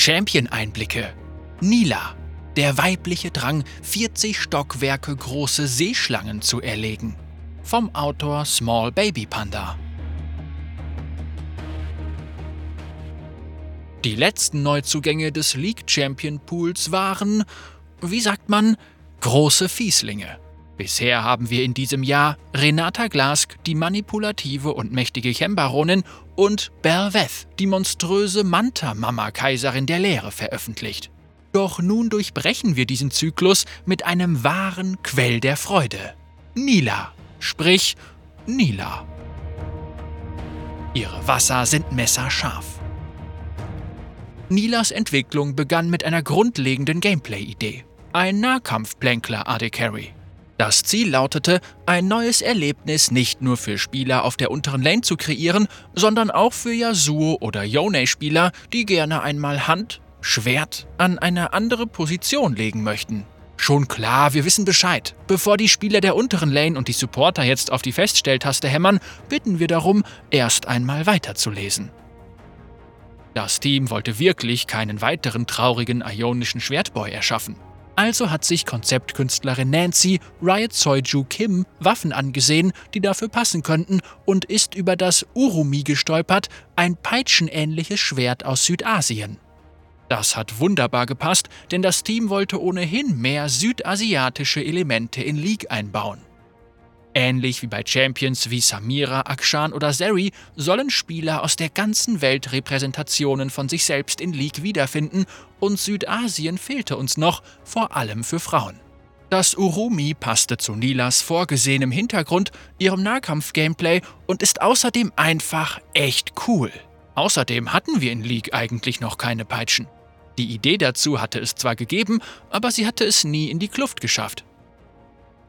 Champion-Einblicke. Nila, der weibliche Drang, 40 Stockwerke große Seeschlangen zu erlegen. Vom Autor Small Baby Panda. Die letzten Neuzugänge des League Champion Pools waren, wie sagt man, große Fieslinge. Bisher haben wir in diesem Jahr Renata Glask, die manipulative und mächtige Chembaronin, und Belveth, die monströse Manta-Mama-Kaiserin der Lehre, veröffentlicht. Doch nun durchbrechen wir diesen Zyklus mit einem wahren Quell der Freude. Nila, sprich Nila. Ihre Wasser sind messerscharf. Nilas Entwicklung begann mit einer grundlegenden Gameplay-Idee. Ein Nahkampfplänkler Carry. Das Ziel lautete, ein neues Erlebnis nicht nur für Spieler auf der unteren Lane zu kreieren, sondern auch für Yasuo oder Yone-Spieler, die gerne einmal Hand, Schwert an eine andere Position legen möchten. Schon klar, wir wissen Bescheid. Bevor die Spieler der unteren Lane und die Supporter jetzt auf die Feststelltaste hämmern, bitten wir darum, erst einmal weiterzulesen. Das Team wollte wirklich keinen weiteren traurigen ionischen Schwertboy erschaffen. Also hat sich Konzeptkünstlerin Nancy Riot Soiju Kim Waffen angesehen, die dafür passen könnten, und ist über das Urumi gestolpert, ein peitschenähnliches Schwert aus Südasien. Das hat wunderbar gepasst, denn das Team wollte ohnehin mehr südasiatische Elemente in League einbauen. Ähnlich wie bei Champions wie Samira, Akshan oder Zeri sollen Spieler aus der ganzen Welt Repräsentationen von sich selbst in League wiederfinden und Südasien fehlte uns noch, vor allem für Frauen. Das Urumi passte zu Nilas vorgesehenem Hintergrund, ihrem Nahkampf-Gameplay und ist außerdem einfach echt cool. Außerdem hatten wir in League eigentlich noch keine Peitschen. Die Idee dazu hatte es zwar gegeben, aber sie hatte es nie in die Kluft geschafft.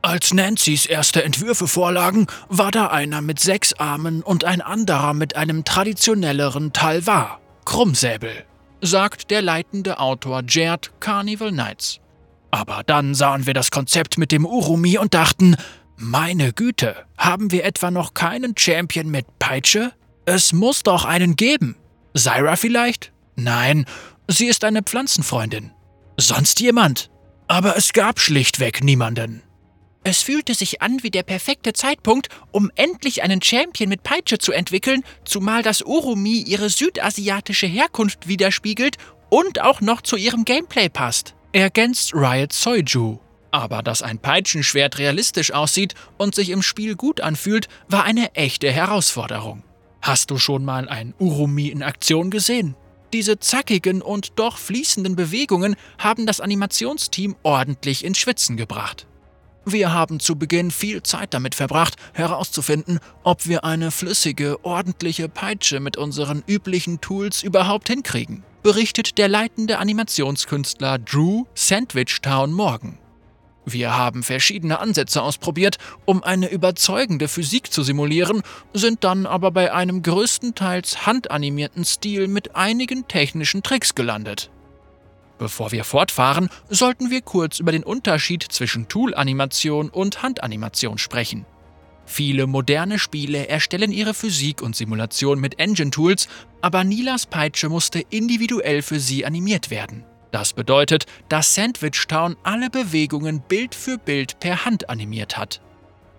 Als Nancy's erste Entwürfe vorlagen, war da einer mit sechs Armen und ein anderer mit einem traditionelleren Talvar, Krummsäbel, sagt der leitende Autor Jared Carnival Nights. Aber dann sahen wir das Konzept mit dem Urumi und dachten, meine Güte, haben wir etwa noch keinen Champion mit Peitsche? Es muss doch einen geben. Syra vielleicht? Nein, sie ist eine Pflanzenfreundin. Sonst jemand? Aber es gab schlichtweg niemanden. Es fühlte sich an wie der perfekte Zeitpunkt, um endlich einen Champion mit Peitsche zu entwickeln, zumal das Urumi ihre südasiatische Herkunft widerspiegelt und auch noch zu ihrem Gameplay passt. Ergänzt Riot Soiju. Aber dass ein Peitschenschwert realistisch aussieht und sich im Spiel gut anfühlt, war eine echte Herausforderung. Hast du schon mal ein Urumi in Aktion gesehen? Diese zackigen und doch fließenden Bewegungen haben das Animationsteam ordentlich ins Schwitzen gebracht. Wir haben zu Beginn viel Zeit damit verbracht, herauszufinden, ob wir eine flüssige, ordentliche Peitsche mit unseren üblichen Tools überhaupt hinkriegen, berichtet der leitende Animationskünstler Drew Sandwich Town Morgan. Wir haben verschiedene Ansätze ausprobiert, um eine überzeugende Physik zu simulieren, sind dann aber bei einem größtenteils handanimierten Stil mit einigen technischen Tricks gelandet. Bevor wir fortfahren, sollten wir kurz über den Unterschied zwischen Tool-Animation und Handanimation sprechen. Viele moderne Spiele erstellen ihre Physik und Simulation mit Engine-Tools, aber Nilas Peitsche musste individuell für sie animiert werden. Das bedeutet, dass Sandwich Town alle Bewegungen Bild für Bild per Hand animiert hat.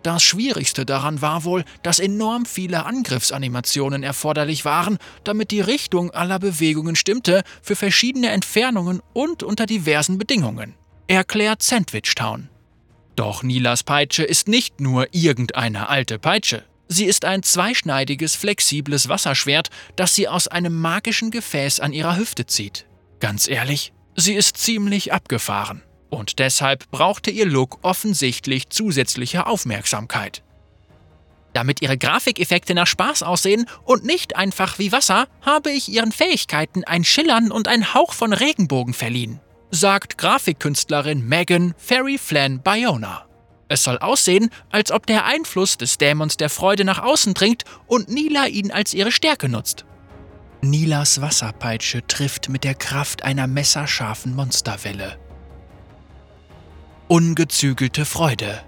Das Schwierigste daran war wohl, dass enorm viele Angriffsanimationen erforderlich waren, damit die Richtung aller Bewegungen stimmte, für verschiedene Entfernungen und unter diversen Bedingungen. Erklärt Sandwich Town. Doch Nilas Peitsche ist nicht nur irgendeine alte Peitsche. Sie ist ein zweischneidiges, flexibles Wasserschwert, das sie aus einem magischen Gefäß an ihrer Hüfte zieht. Ganz ehrlich, sie ist ziemlich abgefahren. Und deshalb brauchte ihr Look offensichtlich zusätzliche Aufmerksamkeit. Damit ihre Grafikeffekte nach Spaß aussehen und nicht einfach wie Wasser, habe ich ihren Fähigkeiten ein Schillern und ein Hauch von Regenbogen verliehen, sagt Grafikkünstlerin Megan Fairy Flan Biona. Es soll aussehen, als ob der Einfluss des Dämons der Freude nach außen dringt und Nila ihn als ihre Stärke nutzt. Nilas Wasserpeitsche trifft mit der Kraft einer messerscharfen Monsterwelle ungezügelte Freude.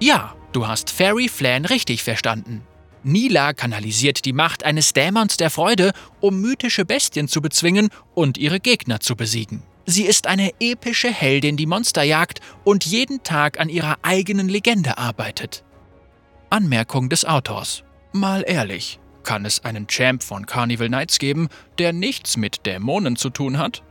Ja, du hast Fairy Flan richtig verstanden. Nila kanalisiert die Macht eines Dämons der Freude, um mythische Bestien zu bezwingen und ihre Gegner zu besiegen. Sie ist eine epische Heldin, die Monster jagt und jeden Tag an ihrer eigenen Legende arbeitet. Anmerkung des Autors. Mal ehrlich, kann es einen Champ von Carnival Knights geben, der nichts mit Dämonen zu tun hat?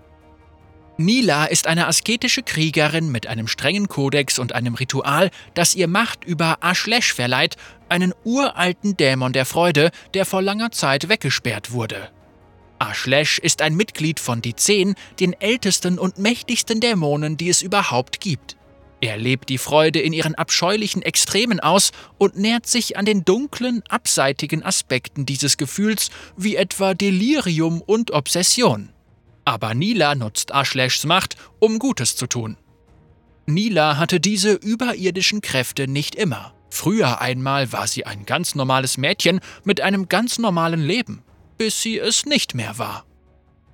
Nila ist eine asketische Kriegerin mit einem strengen Kodex und einem Ritual, das ihr Macht über Ashlesh verleiht, einen uralten Dämon der Freude, der vor langer Zeit weggesperrt wurde. Ashlesh ist ein Mitglied von die Zehn, den ältesten und mächtigsten Dämonen, die es überhaupt gibt. Er lebt die Freude in ihren abscheulichen Extremen aus und nährt sich an den dunklen, abseitigen Aspekten dieses Gefühls, wie etwa Delirium und Obsession. Aber Nila nutzt Ashleshs Macht, um Gutes zu tun. Nila hatte diese überirdischen Kräfte nicht immer. Früher einmal war sie ein ganz normales Mädchen mit einem ganz normalen Leben, bis sie es nicht mehr war.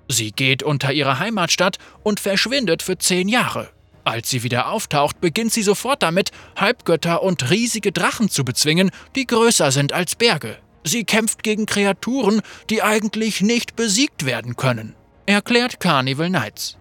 Sie geht unter ihre Heimatstadt und verschwindet für zehn Jahre. Als sie wieder auftaucht, beginnt sie sofort damit, Halbgötter und riesige Drachen zu bezwingen, die größer sind als Berge. Sie kämpft gegen Kreaturen, die eigentlich nicht besiegt werden können erklärt Carnival Knights.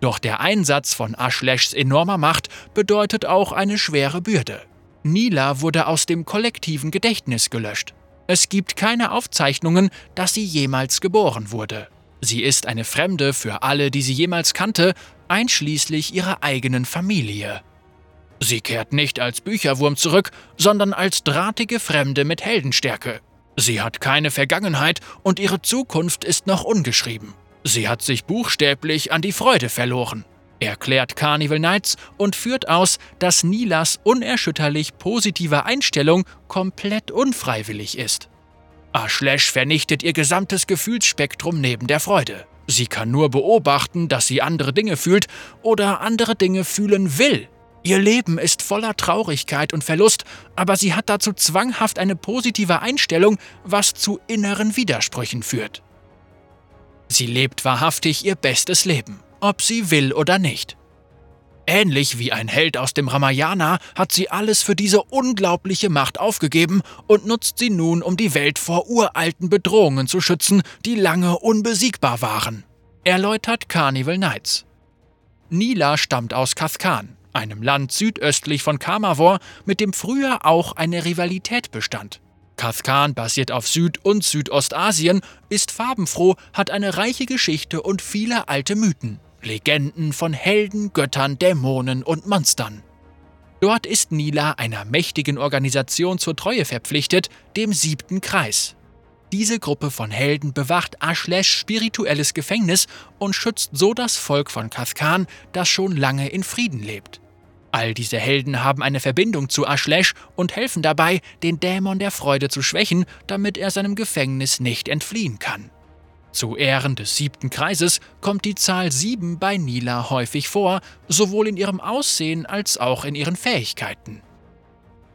Doch der Einsatz von Ashleshs enormer Macht bedeutet auch eine schwere Bürde. Nila wurde aus dem kollektiven Gedächtnis gelöscht. Es gibt keine Aufzeichnungen, dass sie jemals geboren wurde. Sie ist eine Fremde für alle, die sie jemals kannte, einschließlich ihrer eigenen Familie. Sie kehrt nicht als Bücherwurm zurück, sondern als drahtige Fremde mit Heldenstärke. Sie hat keine Vergangenheit und ihre Zukunft ist noch ungeschrieben. Sie hat sich buchstäblich an die Freude verloren, erklärt Carnival Knights und führt aus, dass Nilas unerschütterlich positive Einstellung komplett unfreiwillig ist. Ashlesh vernichtet ihr gesamtes Gefühlsspektrum neben der Freude. Sie kann nur beobachten, dass sie andere Dinge fühlt oder andere Dinge fühlen will. Ihr Leben ist voller Traurigkeit und Verlust, aber sie hat dazu zwanghaft eine positive Einstellung, was zu inneren Widersprüchen führt. Sie lebt wahrhaftig ihr bestes Leben, ob sie will oder nicht. Ähnlich wie ein Held aus dem Ramayana hat sie alles für diese unglaubliche Macht aufgegeben und nutzt sie nun, um die Welt vor uralten Bedrohungen zu schützen, die lange unbesiegbar waren, erläutert Carnival Knights. Nila stammt aus Kathkan, einem Land südöstlich von Kamavor, mit dem früher auch eine Rivalität bestand. Kathkan basiert auf Süd- und Südostasien, ist farbenfroh, hat eine reiche Geschichte und viele alte Mythen. Legenden von Helden, Göttern, Dämonen und Monstern. Dort ist Nila einer mächtigen Organisation zur Treue verpflichtet, dem siebten Kreis. Diese Gruppe von Helden bewacht Ashlesh spirituelles Gefängnis und schützt so das Volk von Kathkan, das schon lange in Frieden lebt. All diese Helden haben eine Verbindung zu Ashlesh und helfen dabei, den Dämon der Freude zu schwächen, damit er seinem Gefängnis nicht entfliehen kann. Zu Ehren des siebten Kreises kommt die Zahl 7 bei Nila häufig vor, sowohl in ihrem Aussehen als auch in ihren Fähigkeiten.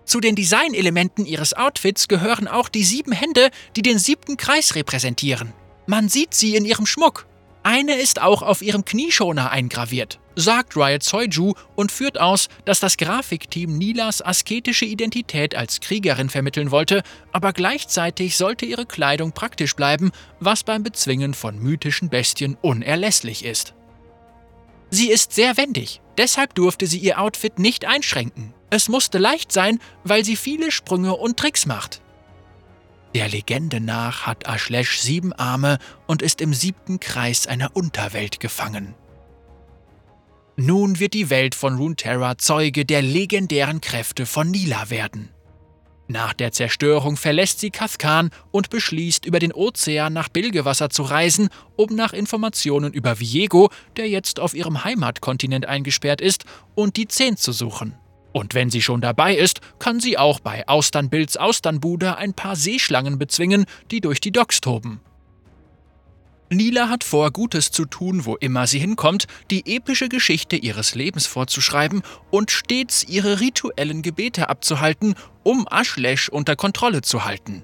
Zu den Designelementen ihres Outfits gehören auch die sieben Hände, die den siebten Kreis repräsentieren. Man sieht sie in ihrem Schmuck. Eine ist auch auf ihrem Knieschoner eingraviert sagt Riot Soiju und führt aus, dass das Grafikteam Nilas asketische Identität als Kriegerin vermitteln wollte, aber gleichzeitig sollte ihre Kleidung praktisch bleiben, was beim Bezwingen von mythischen Bestien unerlässlich ist. Sie ist sehr wendig, deshalb durfte sie ihr Outfit nicht einschränken. Es musste leicht sein, weil sie viele Sprünge und Tricks macht. Der Legende nach hat Ashlesh sieben Arme und ist im siebten Kreis einer Unterwelt gefangen. Nun wird die Welt von Runeterra Zeuge der legendären Kräfte von Nila werden. Nach der Zerstörung verlässt sie Kathkan und beschließt, über den Ozean nach Bilgewasser zu reisen, um nach Informationen über Viego, der jetzt auf ihrem Heimatkontinent eingesperrt ist, und die Zehn zu suchen. Und wenn sie schon dabei ist, kann sie auch bei Austernbilds Austernbude ein paar Seeschlangen bezwingen, die durch die Docks toben. Nila hat vor, Gutes zu tun, wo immer sie hinkommt, die epische Geschichte ihres Lebens vorzuschreiben und stets ihre rituellen Gebete abzuhalten, um Ashlesh unter Kontrolle zu halten.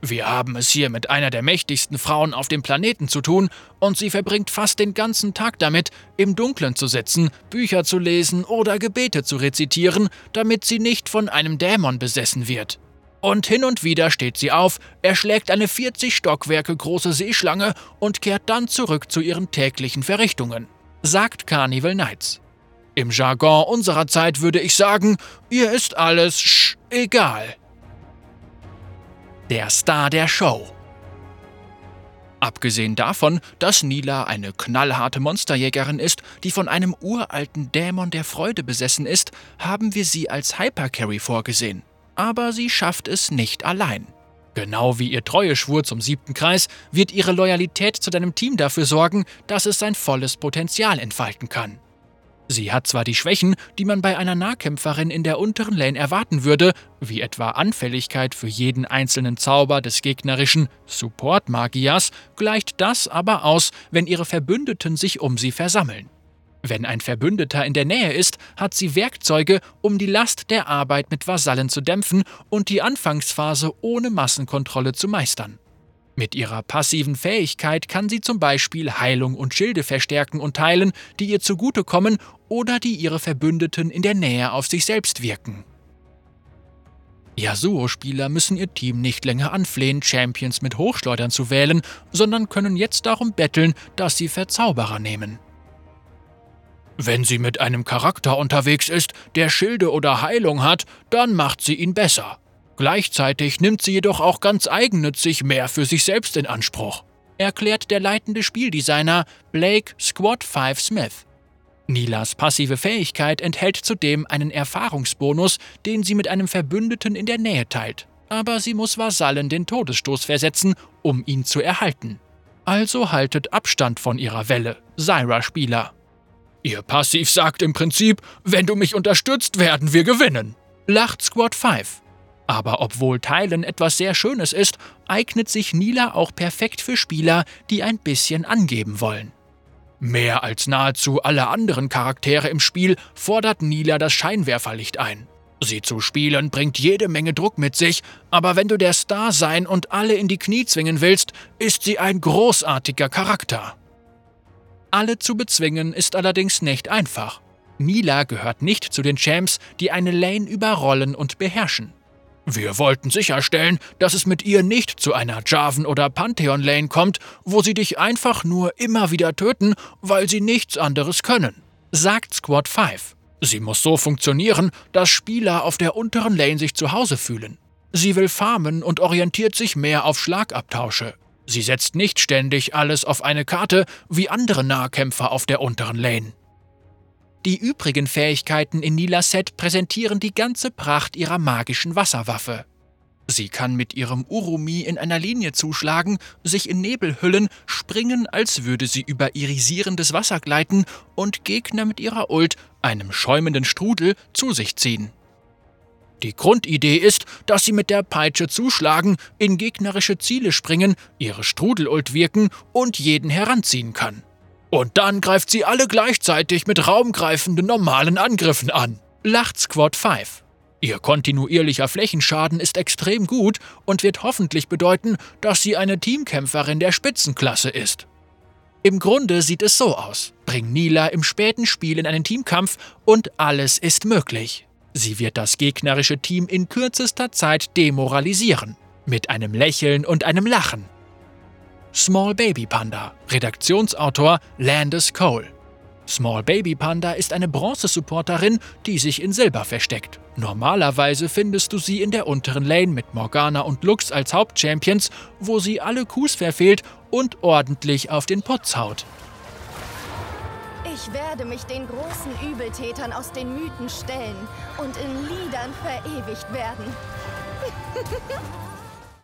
Wir haben es hier mit einer der mächtigsten Frauen auf dem Planeten zu tun, und sie verbringt fast den ganzen Tag damit, im Dunkeln zu sitzen, Bücher zu lesen oder Gebete zu rezitieren, damit sie nicht von einem Dämon besessen wird, Und hin und wieder steht sie auf, erschlägt eine 40 Stockwerke große Seeschlange und kehrt dann zurück zu ihren täglichen Verrichtungen, sagt Carnival Knights. Im Jargon unserer Zeit würde ich sagen, ihr ist alles sch egal. Der Star der Show. Abgesehen davon, dass Nila eine knallharte Monsterjägerin ist, die von einem uralten Dämon der Freude besessen ist, haben wir sie als Hypercarry vorgesehen aber sie schafft es nicht allein. Genau wie ihr Treueschwur zum siebten Kreis wird ihre Loyalität zu deinem Team dafür sorgen, dass es sein volles Potenzial entfalten kann. Sie hat zwar die Schwächen, die man bei einer Nahkämpferin in der unteren Lane erwarten würde, wie etwa Anfälligkeit für jeden einzelnen Zauber des gegnerischen Support-Magiers, gleicht das aber aus, wenn ihre Verbündeten sich um sie versammeln. Wenn ein Verbündeter in der Nähe ist, hat sie Werkzeuge, um die Last der Arbeit mit Vasallen zu dämpfen und die Anfangsphase ohne Massenkontrolle zu meistern. Mit ihrer passiven Fähigkeit kann sie zum Beispiel Heilung und Schilde verstärken und teilen, die ihr zugutekommen oder die ihre Verbündeten in der Nähe auf sich selbst wirken. Yasuo-Spieler müssen ihr Team nicht länger anflehen, Champions mit Hochschleudern zu wählen, sondern können jetzt darum betteln, dass sie Verzauberer nehmen. Wenn sie mit einem Charakter unterwegs ist, der Schilde oder Heilung hat, dann macht sie ihn besser. Gleichzeitig nimmt sie jedoch auch ganz eigennützig mehr für sich selbst in Anspruch, erklärt der leitende Spieldesigner Blake Squad 5 Smith. Nilas passive Fähigkeit enthält zudem einen Erfahrungsbonus, den sie mit einem Verbündeten in der Nähe teilt. Aber sie muss Vasallen den Todesstoß versetzen, um ihn zu erhalten. Also haltet Abstand von ihrer Welle, Syra-Spieler. Ihr Passiv sagt im Prinzip, wenn du mich unterstützt, werden wir gewinnen, lacht Squad 5. Aber obwohl Teilen etwas sehr Schönes ist, eignet sich Nila auch perfekt für Spieler, die ein bisschen angeben wollen. Mehr als nahezu alle anderen Charaktere im Spiel fordert Nila das Scheinwerferlicht ein. Sie zu spielen bringt jede Menge Druck mit sich, aber wenn du der Star sein und alle in die Knie zwingen willst, ist sie ein großartiger Charakter. Alle zu bezwingen ist allerdings nicht einfach. Mila gehört nicht zu den Champs, die eine Lane überrollen und beherrschen. Wir wollten sicherstellen, dass es mit ihr nicht zu einer Jarvan- oder Pantheon-Lane kommt, wo sie dich einfach nur immer wieder töten, weil sie nichts anderes können, sagt Squad 5. Sie muss so funktionieren, dass Spieler auf der unteren Lane sich zu Hause fühlen. Sie will farmen und orientiert sich mehr auf Schlagabtausche. Sie setzt nicht ständig alles auf eine Karte wie andere Nahkämpfer auf der unteren Lane. Die übrigen Fähigkeiten in Nilas Set präsentieren die ganze Pracht ihrer magischen Wasserwaffe. Sie kann mit ihrem Urumi in einer Linie zuschlagen, sich in Nebel hüllen, springen, als würde sie über irisierendes Wasser gleiten und Gegner mit ihrer Ult, einem schäumenden Strudel, zu sich ziehen. Die Grundidee ist, dass sie mit der Peitsche zuschlagen, in gegnerische Ziele springen, ihre Strudelult wirken und jeden heranziehen kann. Und dann greift sie alle gleichzeitig mit raumgreifenden normalen Angriffen an, lacht Squad 5. Ihr kontinuierlicher Flächenschaden ist extrem gut und wird hoffentlich bedeuten, dass sie eine Teamkämpferin der Spitzenklasse ist. Im Grunde sieht es so aus. Bring Nila im späten Spiel in einen Teamkampf und alles ist möglich. Sie wird das gegnerische Team in kürzester Zeit demoralisieren. Mit einem Lächeln und einem Lachen. Small Baby Panda, Redaktionsautor Landis Cole. Small Baby Panda ist eine Bronze-Supporterin, die sich in Silber versteckt. Normalerweise findest du sie in der unteren Lane mit Morgana und Lux als Hauptchampions, wo sie alle Coups verfehlt und ordentlich auf den Putz haut. Ich werde mich den großen Übeltätern aus den Mythen stellen und in Liedern verewigt werden.